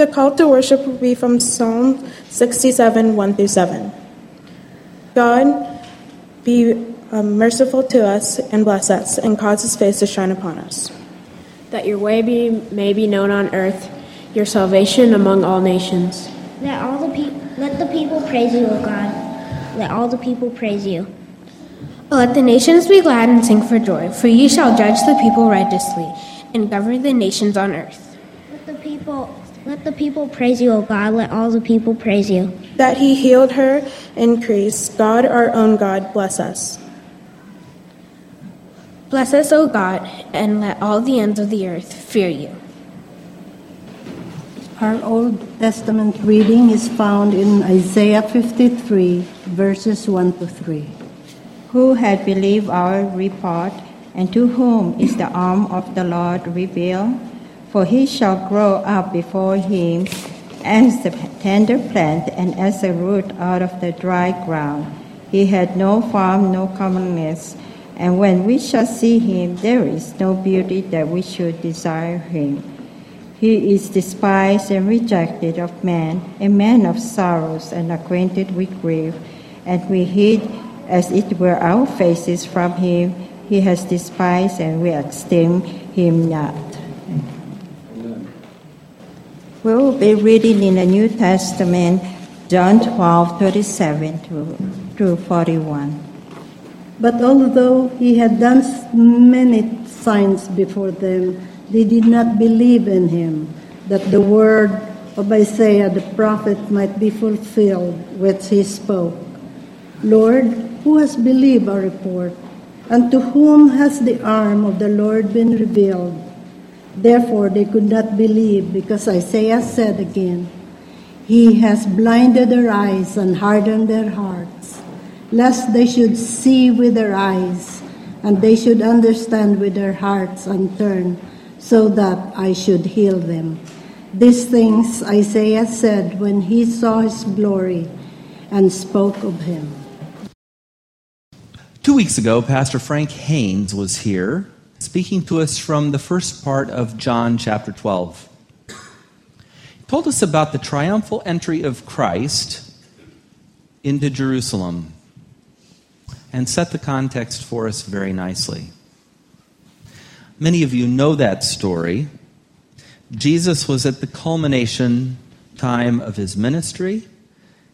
The call to worship will be from Psalm 67 1 through 7. God, be um, merciful to us and bless us, and cause his face to shine upon us. That your way be, may be known on earth, your salvation among all nations. Let all the pe- let the people praise you, O God. Let all the people praise you. Let the nations be glad and sing for joy, for ye shall judge the people righteously, and govern the nations on earth. Let the people let the people praise you, O God. Let all the people praise you. That he healed her increase. God, our own God, bless us. Bless us, O God, and let all the ends of the earth fear you. Our Old Testament reading is found in Isaiah 53, verses 1 to 3. Who had believed our report, and to whom is the arm of the Lord revealed? For he shall grow up before him as the tender plant and as a root out of the dry ground. He had no form, no comeliness, and when we shall see him, there is no beauty that we should desire him. He is despised and rejected of men, a man of sorrows and acquainted with grief, and we hid as it were our faces from him. He has despised, and we esteem him not. We will be reading in the New Testament, John 12, 37 through 41. But although he had done many signs before them, they did not believe in him, that the word of Isaiah the prophet might be fulfilled, which he spoke. Lord, who has believed our report? And to whom has the arm of the Lord been revealed? Therefore they could not believe, because Isaiah said again, He has blinded their eyes and hardened their hearts, lest they should see with their eyes, and they should understand with their hearts and turn, so that I should heal them. These things Isaiah said when he saw his glory and spoke of him. Two weeks ago, Pastor Frank Haynes was here speaking to us from the first part of John chapter 12. He told us about the triumphal entry of Christ into Jerusalem and set the context for us very nicely. Many of you know that story. Jesus was at the culmination time of his ministry.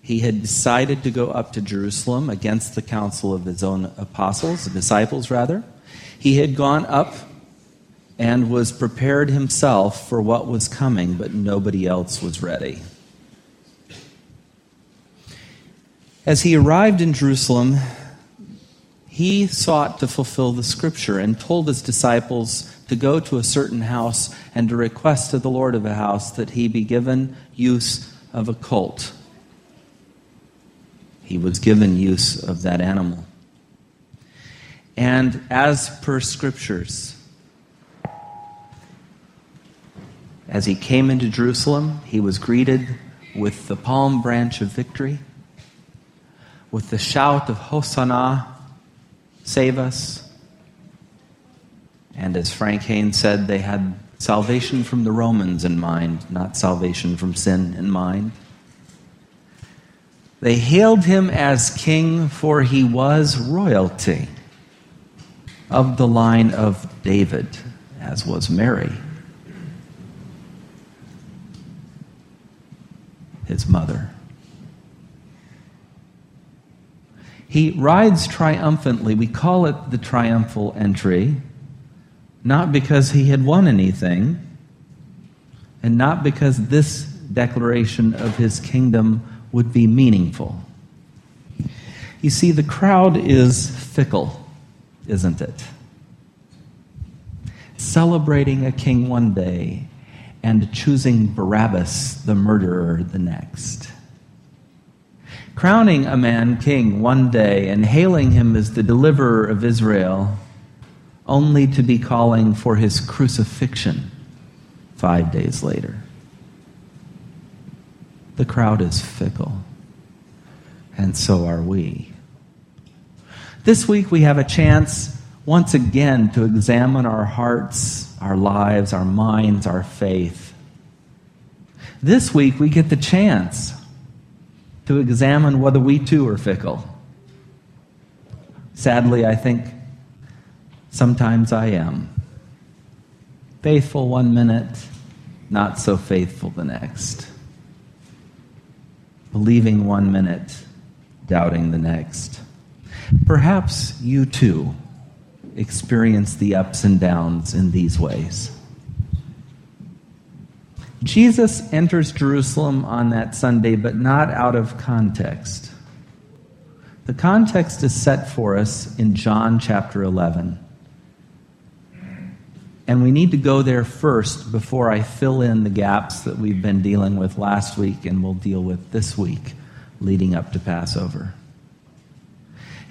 He had decided to go up to Jerusalem against the counsel of his own apostles, disciples rather. He had gone up and was prepared himself for what was coming, but nobody else was ready. As he arrived in Jerusalem, he sought to fulfill the scripture and told his disciples to go to a certain house and to request of the Lord of the house that he be given use of a colt. He was given use of that animal. And as per scriptures, as he came into Jerusalem, he was greeted with the palm branch of victory, with the shout of Hosanna, save us. And as Frank Haynes said, they had salvation from the Romans in mind, not salvation from sin in mind. They hailed him as king, for he was royalty of the line of David, as was Mary, his mother. He rides triumphantly. We call it the triumphal entry, not because he had won anything, and not because this declaration of his kingdom would be meaningful. You see, the crowd is fickle isn't it? Celebrating a king one day and choosing Barabbas, the murderer, the next. Crowning a man king one day and hailing him as the deliverer of Israel, only to be calling for his crucifixion five days later. The crowd is fickle, and so are we. This week we have a chance once again to examine our hearts, our lives, our minds, our faith. This week, we get the chance to examine whether we too are fickle. Sadly, I think sometimes I am. Faithful one minute, not so faithful the next. Believing one minute, doubting the next. Perhaps you too experience the ups and downs in these ways. Jesus enters Jerusalem on that Sunday, but not out of context. The context is set for us in John chapter 11. And we need to go there first before I fill in the gaps that we've been dealing with last week and we'll deal with this week leading up to Passover.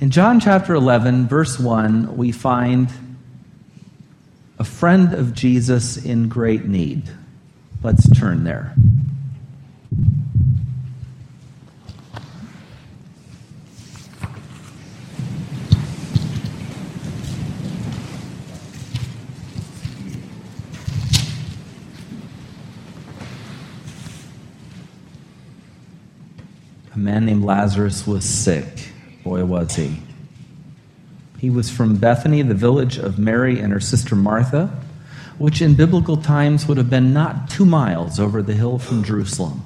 In John chapter 11, verse 1, we find a friend of Jesus in great need. Let's turn there. A man named Lazarus was sick. Boy, was he. He was from Bethany, the village of Mary and her sister Martha, which in biblical times would have been not two miles over the hill from Jerusalem.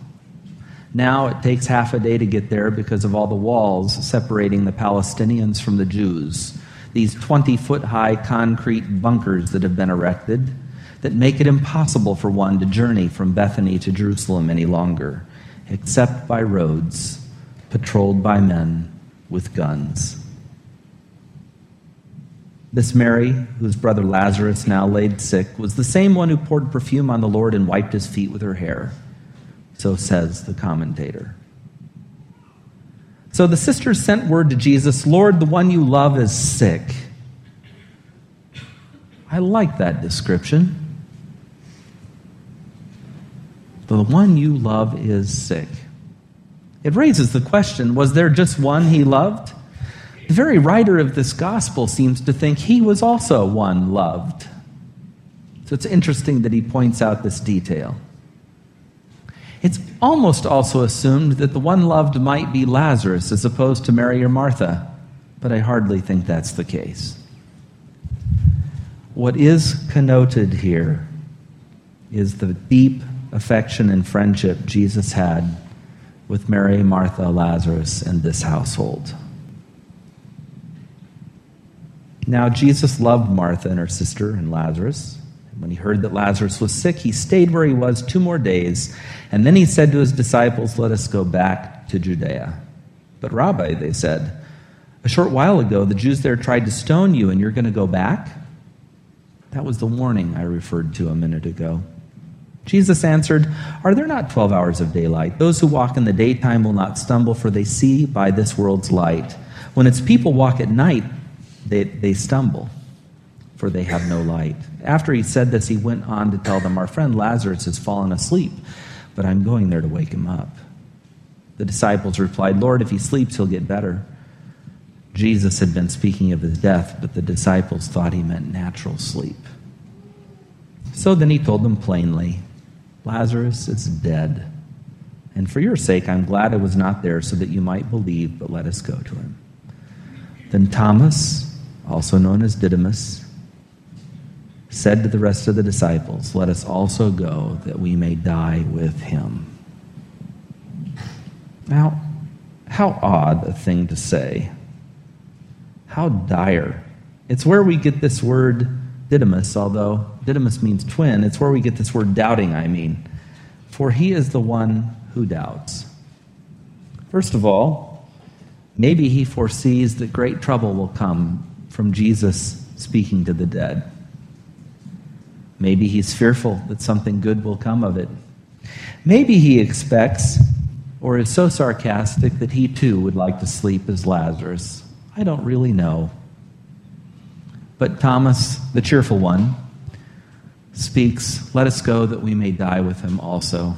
Now it takes half a day to get there because of all the walls separating the Palestinians from the Jews. These 20 foot high concrete bunkers that have been erected that make it impossible for one to journey from Bethany to Jerusalem any longer, except by roads patrolled by men with guns. This Mary, whose brother Lazarus now laid sick, was the same one who poured perfume on the Lord and wiped his feet with her hair. So says the commentator. So the sisters sent word to Jesus Lord, the one you love is sick. I like that description. The one you love is sick. It raises the question was there just one he loved? The very writer of this gospel seems to think he was also one loved. So it's interesting that he points out this detail. It's almost also assumed that the one loved might be Lazarus as opposed to Mary or Martha, but I hardly think that's the case. What is connoted here is the deep affection and friendship Jesus had with Mary, Martha, Lazarus, and this household. Now, Jesus loved Martha and her sister and Lazarus. When he heard that Lazarus was sick, he stayed where he was two more days. And then he said to his disciples, Let us go back to Judea. But, Rabbi, they said, a short while ago, the Jews there tried to stone you, and you're going to go back? That was the warning I referred to a minute ago. Jesus answered, Are there not 12 hours of daylight? Those who walk in the daytime will not stumble, for they see by this world's light. When its people walk at night, they, they stumble, for they have no light. After he said this, he went on to tell them, Our friend Lazarus has fallen asleep, but I'm going there to wake him up. The disciples replied, Lord, if he sleeps, he'll get better. Jesus had been speaking of his death, but the disciples thought he meant natural sleep. So then he told them plainly, Lazarus is dead. And for your sake, I'm glad I was not there so that you might believe, but let us go to him. Then Thomas, also known as Didymus, said to the rest of the disciples, Let us also go that we may die with him. Now, how odd a thing to say. How dire. It's where we get this word Didymus, although Didymus means twin. It's where we get this word doubting, I mean. For he is the one who doubts. First of all, maybe he foresees that great trouble will come from Jesus speaking to the dead. Maybe he's fearful that something good will come of it. Maybe he expects or is so sarcastic that he too would like to sleep as Lazarus. I don't really know. But Thomas, the cheerful one, speaks, Let us go that we may die with him also.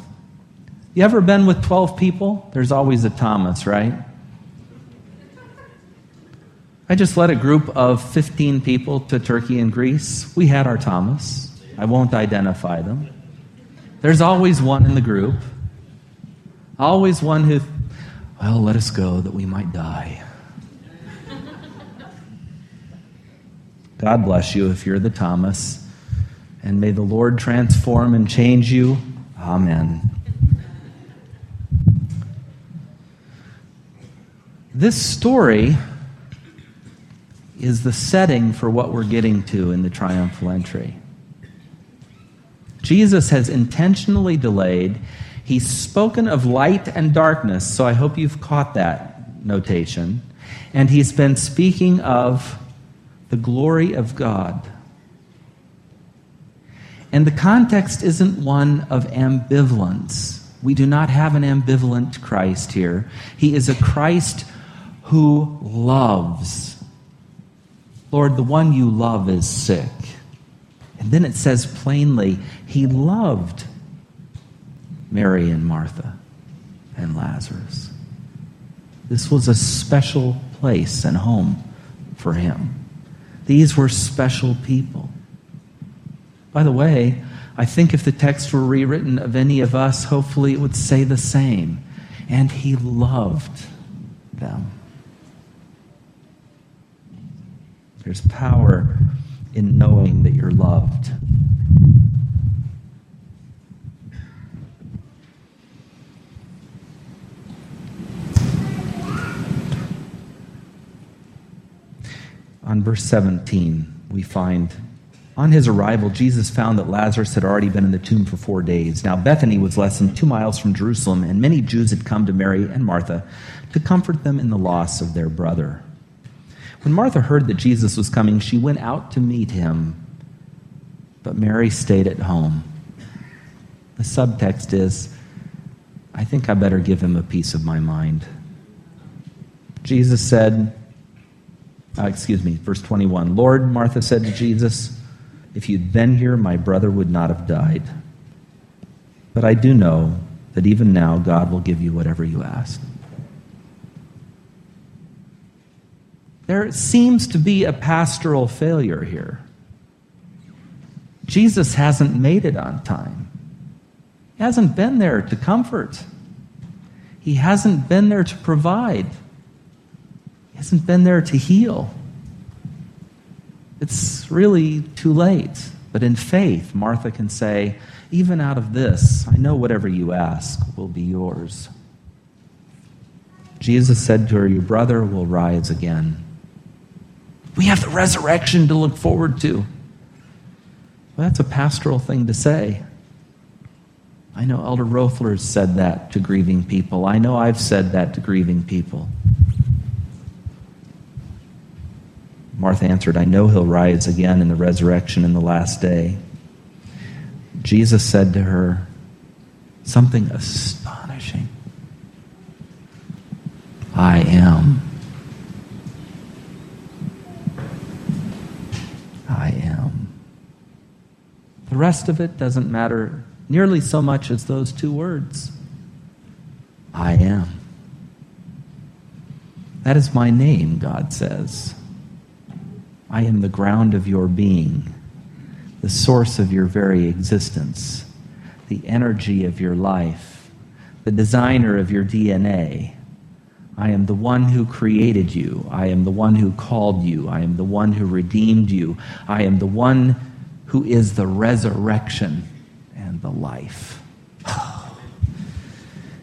You ever been with 12 people? There's always a Thomas, right? I just led a group of 15 people to Turkey and Greece. We had our Thomas. I won't identify them. There's always one in the group. Always one who, well, let us go that we might die. God bless you if you're the Thomas. And may the Lord transform and change you. Amen. This story is the setting for what we're getting to in the triumphal entry. Jesus has intentionally delayed. He's spoken of light and darkness, so I hope you've caught that notation. And he's been speaking of the glory of God. And the context isn't one of ambivalence. We do not have an ambivalent Christ here. He is a Christ who loves. Lord, the one you love is sick. And then it says plainly, He loved Mary and Martha and Lazarus. This was a special place and home for him. These were special people. By the way, I think if the text were rewritten of any of us, hopefully it would say the same. And he loved them. There's power in knowing that you're loved. On verse 17, we find on his arrival, Jesus found that Lazarus had already been in the tomb for four days. Now, Bethany was less than two miles from Jerusalem, and many Jews had come to Mary and Martha to comfort them in the loss of their brother. When Martha heard that Jesus was coming, she went out to meet him, but Mary stayed at home. The subtext is I think I better give him a piece of my mind. Jesus said, uh, excuse me, verse 21 Lord, Martha said to Jesus, if you'd been here, my brother would not have died. But I do know that even now God will give you whatever you ask. There seems to be a pastoral failure here. Jesus hasn't made it on time. He hasn't been there to comfort. He hasn't been there to provide. Hasn't been there to heal. It's really too late. But in faith, Martha can say, Even out of this, I know whatever you ask will be yours. Jesus said to her, Your brother will rise again. We have the resurrection to look forward to. Well, that's a pastoral thing to say. I know Elder Rothler said that to grieving people. I know I've said that to grieving people. Martha answered, I know he'll rise again in the resurrection in the last day. Jesus said to her something astonishing I am. I am. The rest of it doesn't matter nearly so much as those two words I am. That is my name, God says. I am the ground of your being, the source of your very existence, the energy of your life, the designer of your DNA. I am the one who created you. I am the one who called you. I am the one who redeemed you. I am the one who is the resurrection and the life.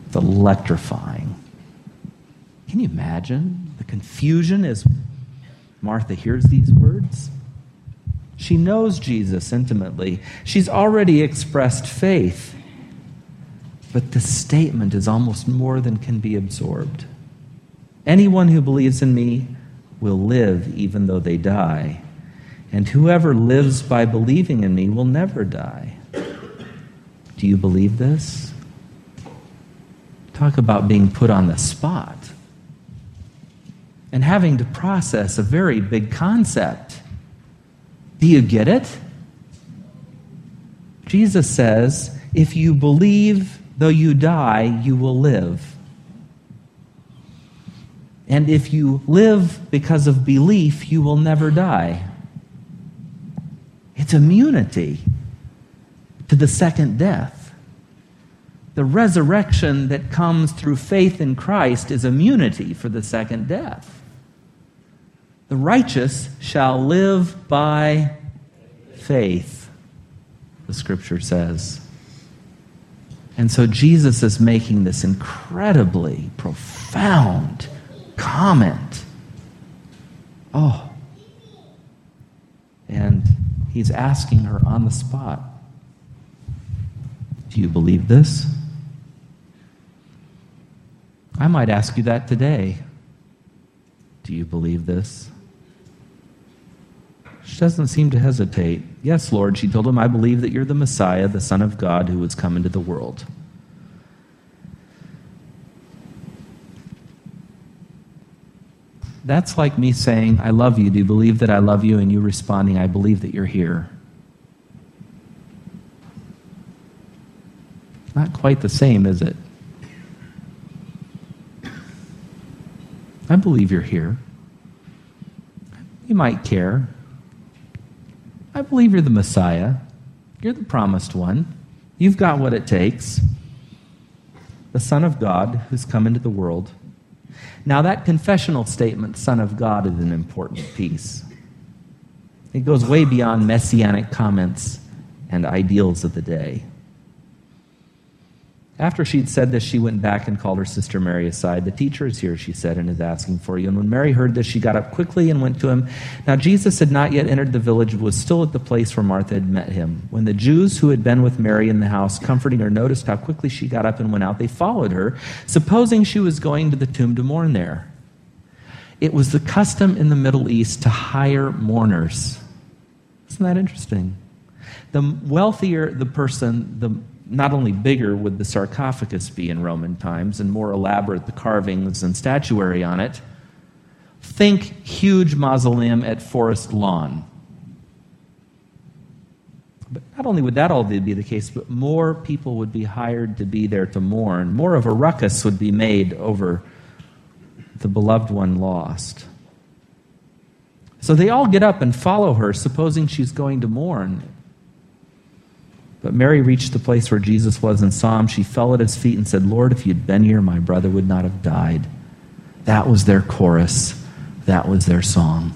it's electrifying. Can you imagine the confusion as Martha hears these words? She knows Jesus intimately. She's already expressed faith. But the statement is almost more than can be absorbed. Anyone who believes in me will live even though they die. And whoever lives by believing in me will never die. Do you believe this? Talk about being put on the spot and having to process a very big concept. Do you get it? Jesus says, if you believe, though you die, you will live. And if you live because of belief, you will never die. It's immunity to the second death. the resurrection that comes through faith in Christ is immunity for the second death. The righteous shall live by faith, the scripture says. And so Jesus is making this incredibly profound comment. Oh. And he's asking her on the spot Do you believe this? I might ask you that today. Do you believe this? She doesn't seem to hesitate. Yes, Lord, she told him, I believe that you're the Messiah, the Son of God, who has come into the world. That's like me saying, I love you. Do you believe that I love you? And you responding, I believe that you're here. Not quite the same, is it? I believe you're here. You might care. I believe you're the Messiah. You're the promised one. You've got what it takes. The Son of God who's come into the world. Now, that confessional statement, Son of God, is an important piece. It goes way beyond messianic comments and ideals of the day. After she'd said this, she went back and called her sister Mary aside. The teacher is here, she said, and is asking for you. And when Mary heard this, she got up quickly and went to him. Now, Jesus had not yet entered the village, but was still at the place where Martha had met him. When the Jews who had been with Mary in the house, comforting her, noticed how quickly she got up and went out, they followed her, supposing she was going to the tomb to mourn there. It was the custom in the Middle East to hire mourners. Isn't that interesting? The wealthier the person, the not only bigger would the sarcophagus be in Roman times and more elaborate the carvings and statuary on it. Think huge mausoleum at Forest Lawn. But not only would that all be the case, but more people would be hired to be there to mourn. More of a ruckus would be made over the beloved one lost. So they all get up and follow her, supposing she's going to mourn. But Mary reached the place where Jesus was and saw him. She fell at his feet and said, Lord, if you'd been here, my brother would not have died. That was their chorus. That was their song.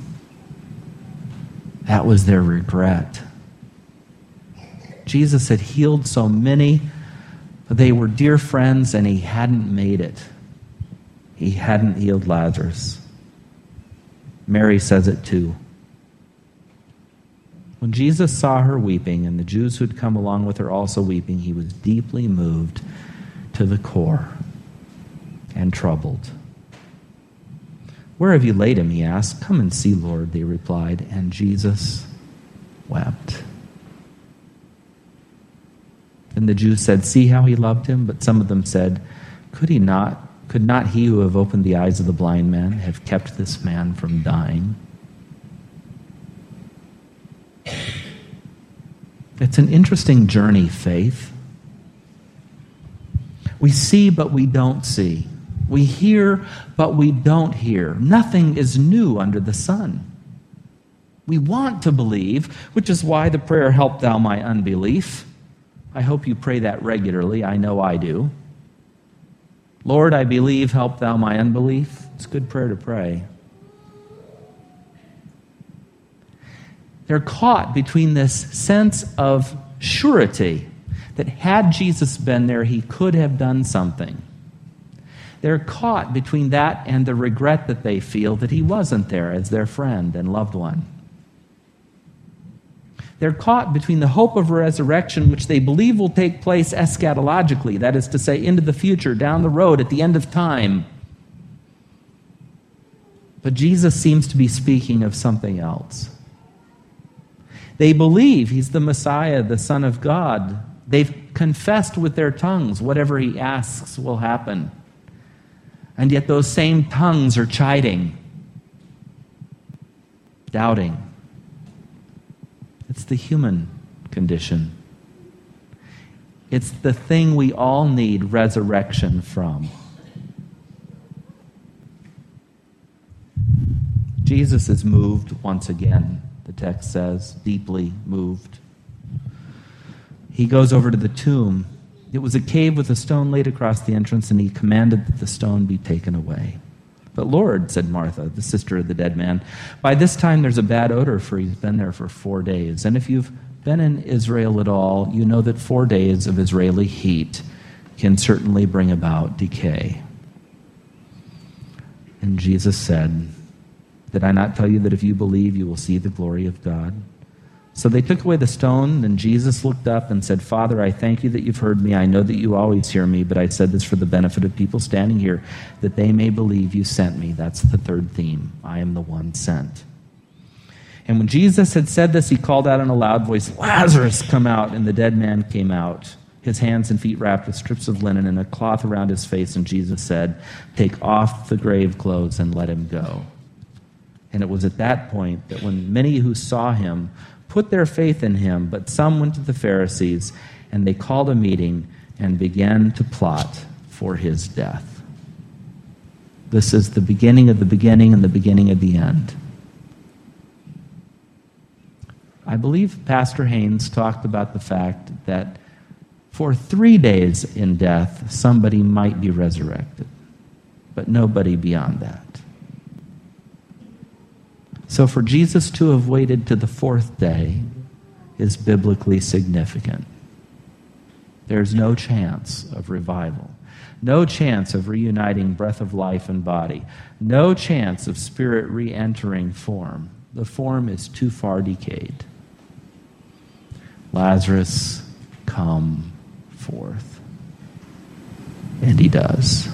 That was their regret. Jesus had healed so many. They were dear friends, and he hadn't made it. He hadn't healed Lazarus. Mary says it too. When Jesus saw her weeping, and the Jews who had come along with her also weeping, he was deeply moved to the core and troubled. Where have you laid him? he asked. Come and see, Lord, they replied. And Jesus wept. And the Jews said, See how he loved him? But some of them said, Could he not, could not he who have opened the eyes of the blind man have kept this man from dying? It's an interesting journey, faith. We see, but we don't see. We hear, but we don't hear. Nothing is new under the sun. We want to believe, which is why the prayer, Help Thou My Unbelief. I hope you pray that regularly. I know I do. Lord, I believe, help Thou my unbelief. It's a good prayer to pray. They're caught between this sense of surety that had Jesus been there, he could have done something. They're caught between that and the regret that they feel that he wasn't there as their friend and loved one. They're caught between the hope of resurrection, which they believe will take place eschatologically, that is to say, into the future, down the road, at the end of time. But Jesus seems to be speaking of something else. They believe he's the Messiah, the Son of God. They've confessed with their tongues whatever he asks will happen. And yet those same tongues are chiding, doubting. It's the human condition. It's the thing we all need resurrection from. Jesus is moved once again the text says, deeply moved. He goes over to the tomb It was a cave with a stone laid across the entrance, and he commanded that the stone be taken away. But Lord, said Martha, the sister of the dead man, by this time there's a bad odor, for he's been there for four days. And if you've been in Israel at all, you know that four days of Israeli heat can certainly bring about decay. And Jesus said, Did I not tell you that if you believe, you will see the glory of God? So they took away the stone, and Jesus looked up and said, Father, I thank you that you've heard me. I know that you always hear me, but I said this for the benefit of people standing here, that they may believe you sent me. That's the third theme. I am the one sent. And when Jesus had said this, he called out in a loud voice, Lazarus, come out. And the dead man came out, his hands and feet wrapped with strips of linen and a cloth around his face. And Jesus said, Take off the grave clothes and let him go. And it was at that point that when many who saw him put their faith in him, but some went to the Pharisees, and they called a meeting and began to plot for his death. This is the beginning of the beginning and the beginning of the end. I believe Pastor Haynes talked about the fact that for three days in death, somebody might be resurrected, but nobody beyond that. So for Jesus to have waited to the fourth day is biblically significant. There's no chance of revival, no chance of reuniting breath of life and body, no chance of spirit re entering form. The form is too far decayed. Lazarus, come forth. And he does.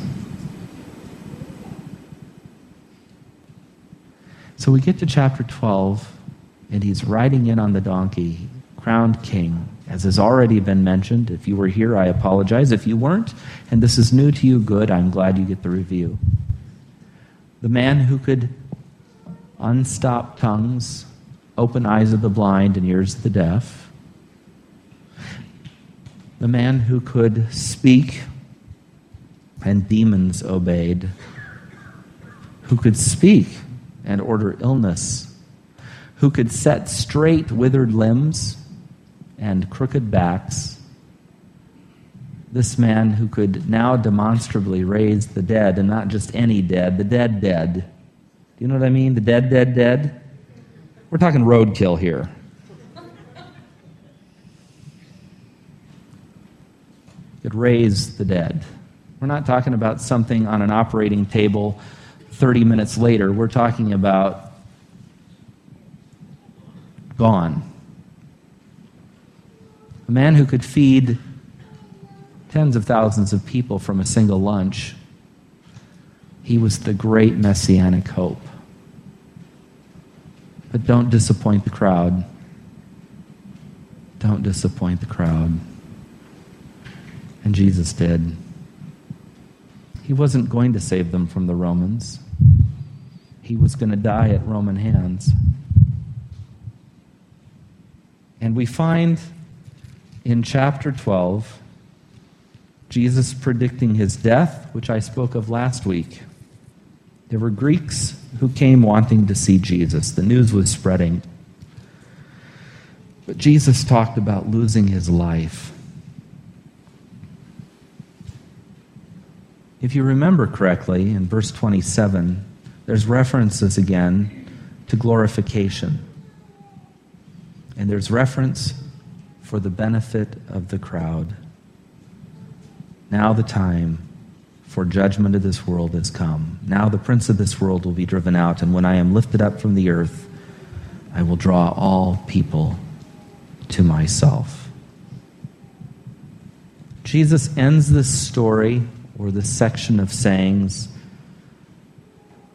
So we get to chapter 12, and he's riding in on the donkey, crowned king, as has already been mentioned. If you were here, I apologize. If you weren't, and this is new to you, good. I'm glad you get the review. The man who could unstop tongues, open eyes of the blind, and ears of the deaf. The man who could speak, and demons obeyed. Who could speak and order illness, who could set straight withered limbs and crooked backs. This man who could now demonstrably raise the dead, and not just any dead, the dead dead. Do you know what I mean? The dead, dead, dead? We're talking roadkill here. Could raise the dead. We're not talking about something on an operating table 30 minutes later, we're talking about gone. A man who could feed tens of thousands of people from a single lunch. He was the great messianic hope. But don't disappoint the crowd. Don't disappoint the crowd. And Jesus did. He wasn't going to save them from the Romans he was going to die at Roman hands. And we find in chapter 12 Jesus predicting his death, which I spoke of last week. There were Greeks who came wanting to see Jesus. The news was spreading. But Jesus talked about losing his life. If you remember correctly, in verse 27, there's references again to glorification. And there's reference for the benefit of the crowd. Now the time for judgment of this world has come. Now the prince of this world will be driven out, and when I am lifted up from the earth, I will draw all people to myself. Jesus ends this story or this section of sayings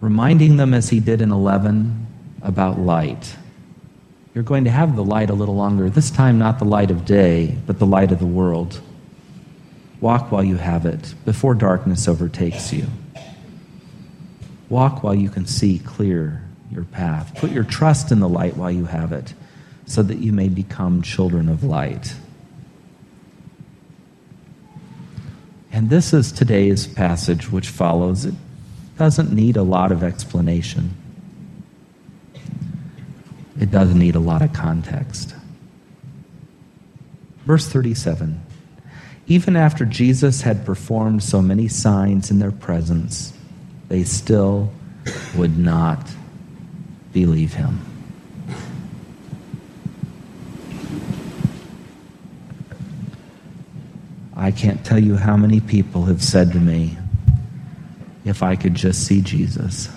reminding them as he did in 11 about light. You're going to have the light a little longer, this time not the light of day, but the light of the world. Walk while you have it, before darkness overtakes you. Walk while you can see clear your path. Put your trust in the light while you have it, so that you may become children of light. And this is today's passage, which follows. It doesn't need a lot of explanation. It doesn't need a lot of context. Verse 37 Even after Jesus had performed so many signs in their presence, they still would not believe him. I can't tell you how many people have said to me, if I could just see Jesus.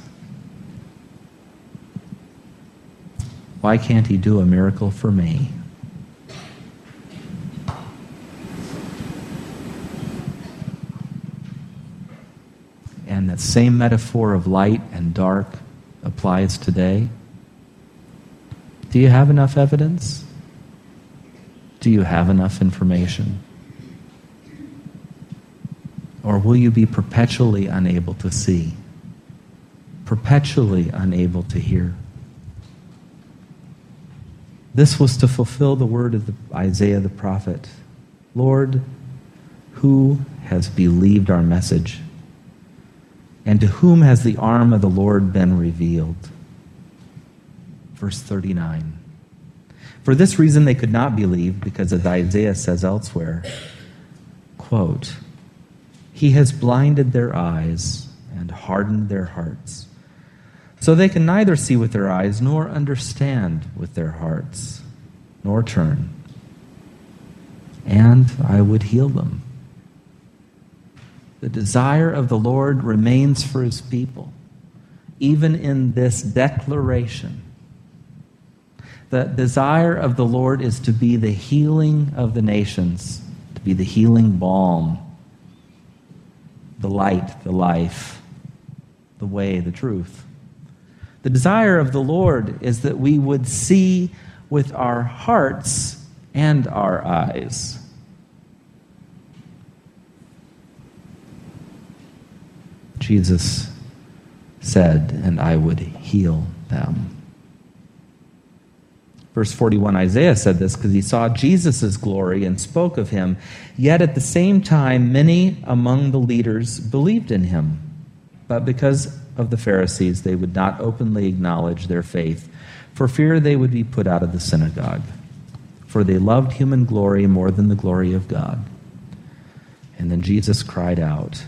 Why can't he do a miracle for me? And that same metaphor of light and dark applies today. Do you have enough evidence? Do you have enough information? Or will you be perpetually unable to see? Perpetually unable to hear? This was to fulfill the word of the, Isaiah the prophet Lord, who has believed our message? And to whom has the arm of the Lord been revealed? Verse 39. For this reason they could not believe, because as Isaiah says elsewhere, quote, He has blinded their eyes and hardened their hearts, so they can neither see with their eyes nor understand with their hearts, nor turn. And I would heal them. The desire of the Lord remains for his people, even in this declaration. The desire of the Lord is to be the healing of the nations, to be the healing balm, the light, the life, the way, the truth. The desire of the Lord is that we would see with our hearts and our eyes. Jesus said, and I would heal them. Verse 41 Isaiah said this because he saw Jesus' glory and spoke of him. Yet at the same time, many among the leaders believed in him. But because of the Pharisees, they would not openly acknowledge their faith, for fear they would be put out of the synagogue. For they loved human glory more than the glory of God. And then Jesus cried out,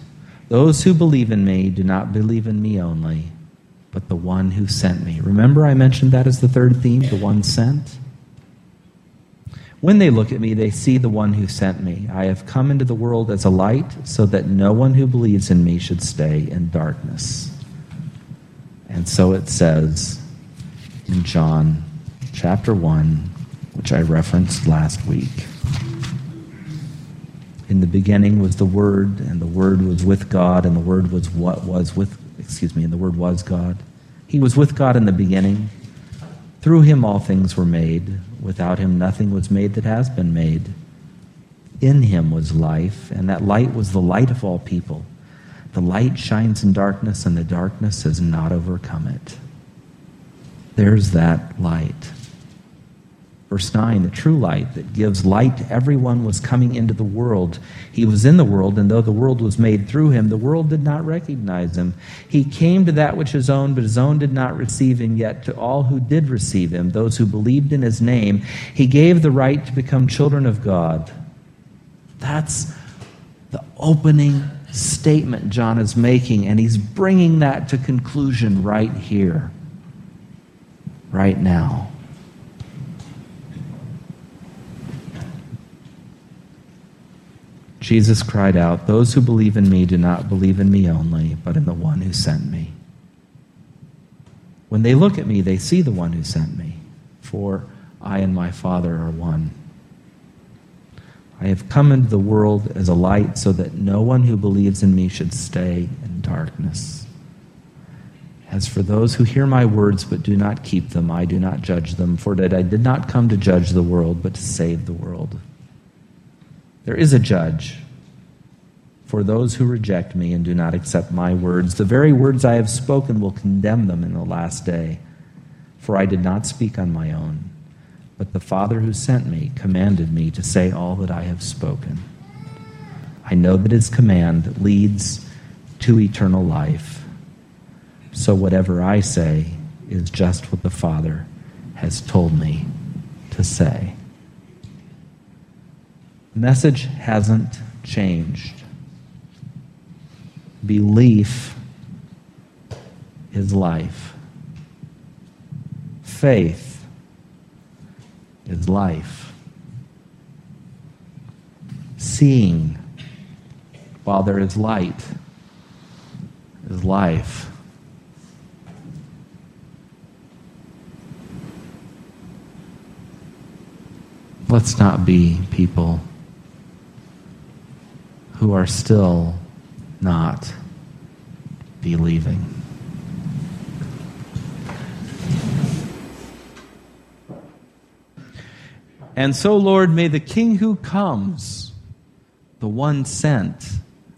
those who believe in me do not believe in me only, but the one who sent me. Remember, I mentioned that as the third theme, the one sent? When they look at me, they see the one who sent me. I have come into the world as a light, so that no one who believes in me should stay in darkness. And so it says in John chapter 1, which I referenced last week. In the beginning was the Word, and the Word was with God, and the Word was what was with, excuse me, and the Word was God. He was with God in the beginning. Through him all things were made. Without him nothing was made that has been made. In him was life, and that light was the light of all people. The light shines in darkness, and the darkness has not overcome it. There's that light. Verse 9, the true light that gives light to everyone was coming into the world. He was in the world, and though the world was made through him, the world did not recognize him. He came to that which his own, but his own did not receive him. Yet to all who did receive him, those who believed in his name, he gave the right to become children of God. That's the opening statement John is making, and he's bringing that to conclusion right here, right now. Jesus cried out, Those who believe in me do not believe in me only, but in the one who sent me. When they look at me, they see the one who sent me, for I and my Father are one. I have come into the world as a light so that no one who believes in me should stay in darkness. As for those who hear my words but do not keep them, I do not judge them, for that I did not come to judge the world, but to save the world. There is a judge for those who reject me and do not accept my words. The very words I have spoken will condemn them in the last day. For I did not speak on my own, but the Father who sent me commanded me to say all that I have spoken. I know that his command leads to eternal life. So whatever I say is just what the Father has told me to say. Message hasn't changed. Belief is life. Faith is life. Seeing while there is light is life. Let's not be people who are still not believing. And so, Lord, may the King who comes, the one sent,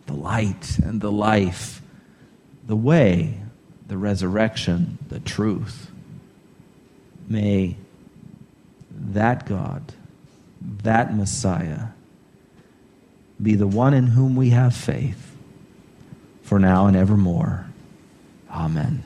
the light and the life, the way, the resurrection, the truth, may that God, that Messiah, be the one in whom we have faith for now and evermore. Amen.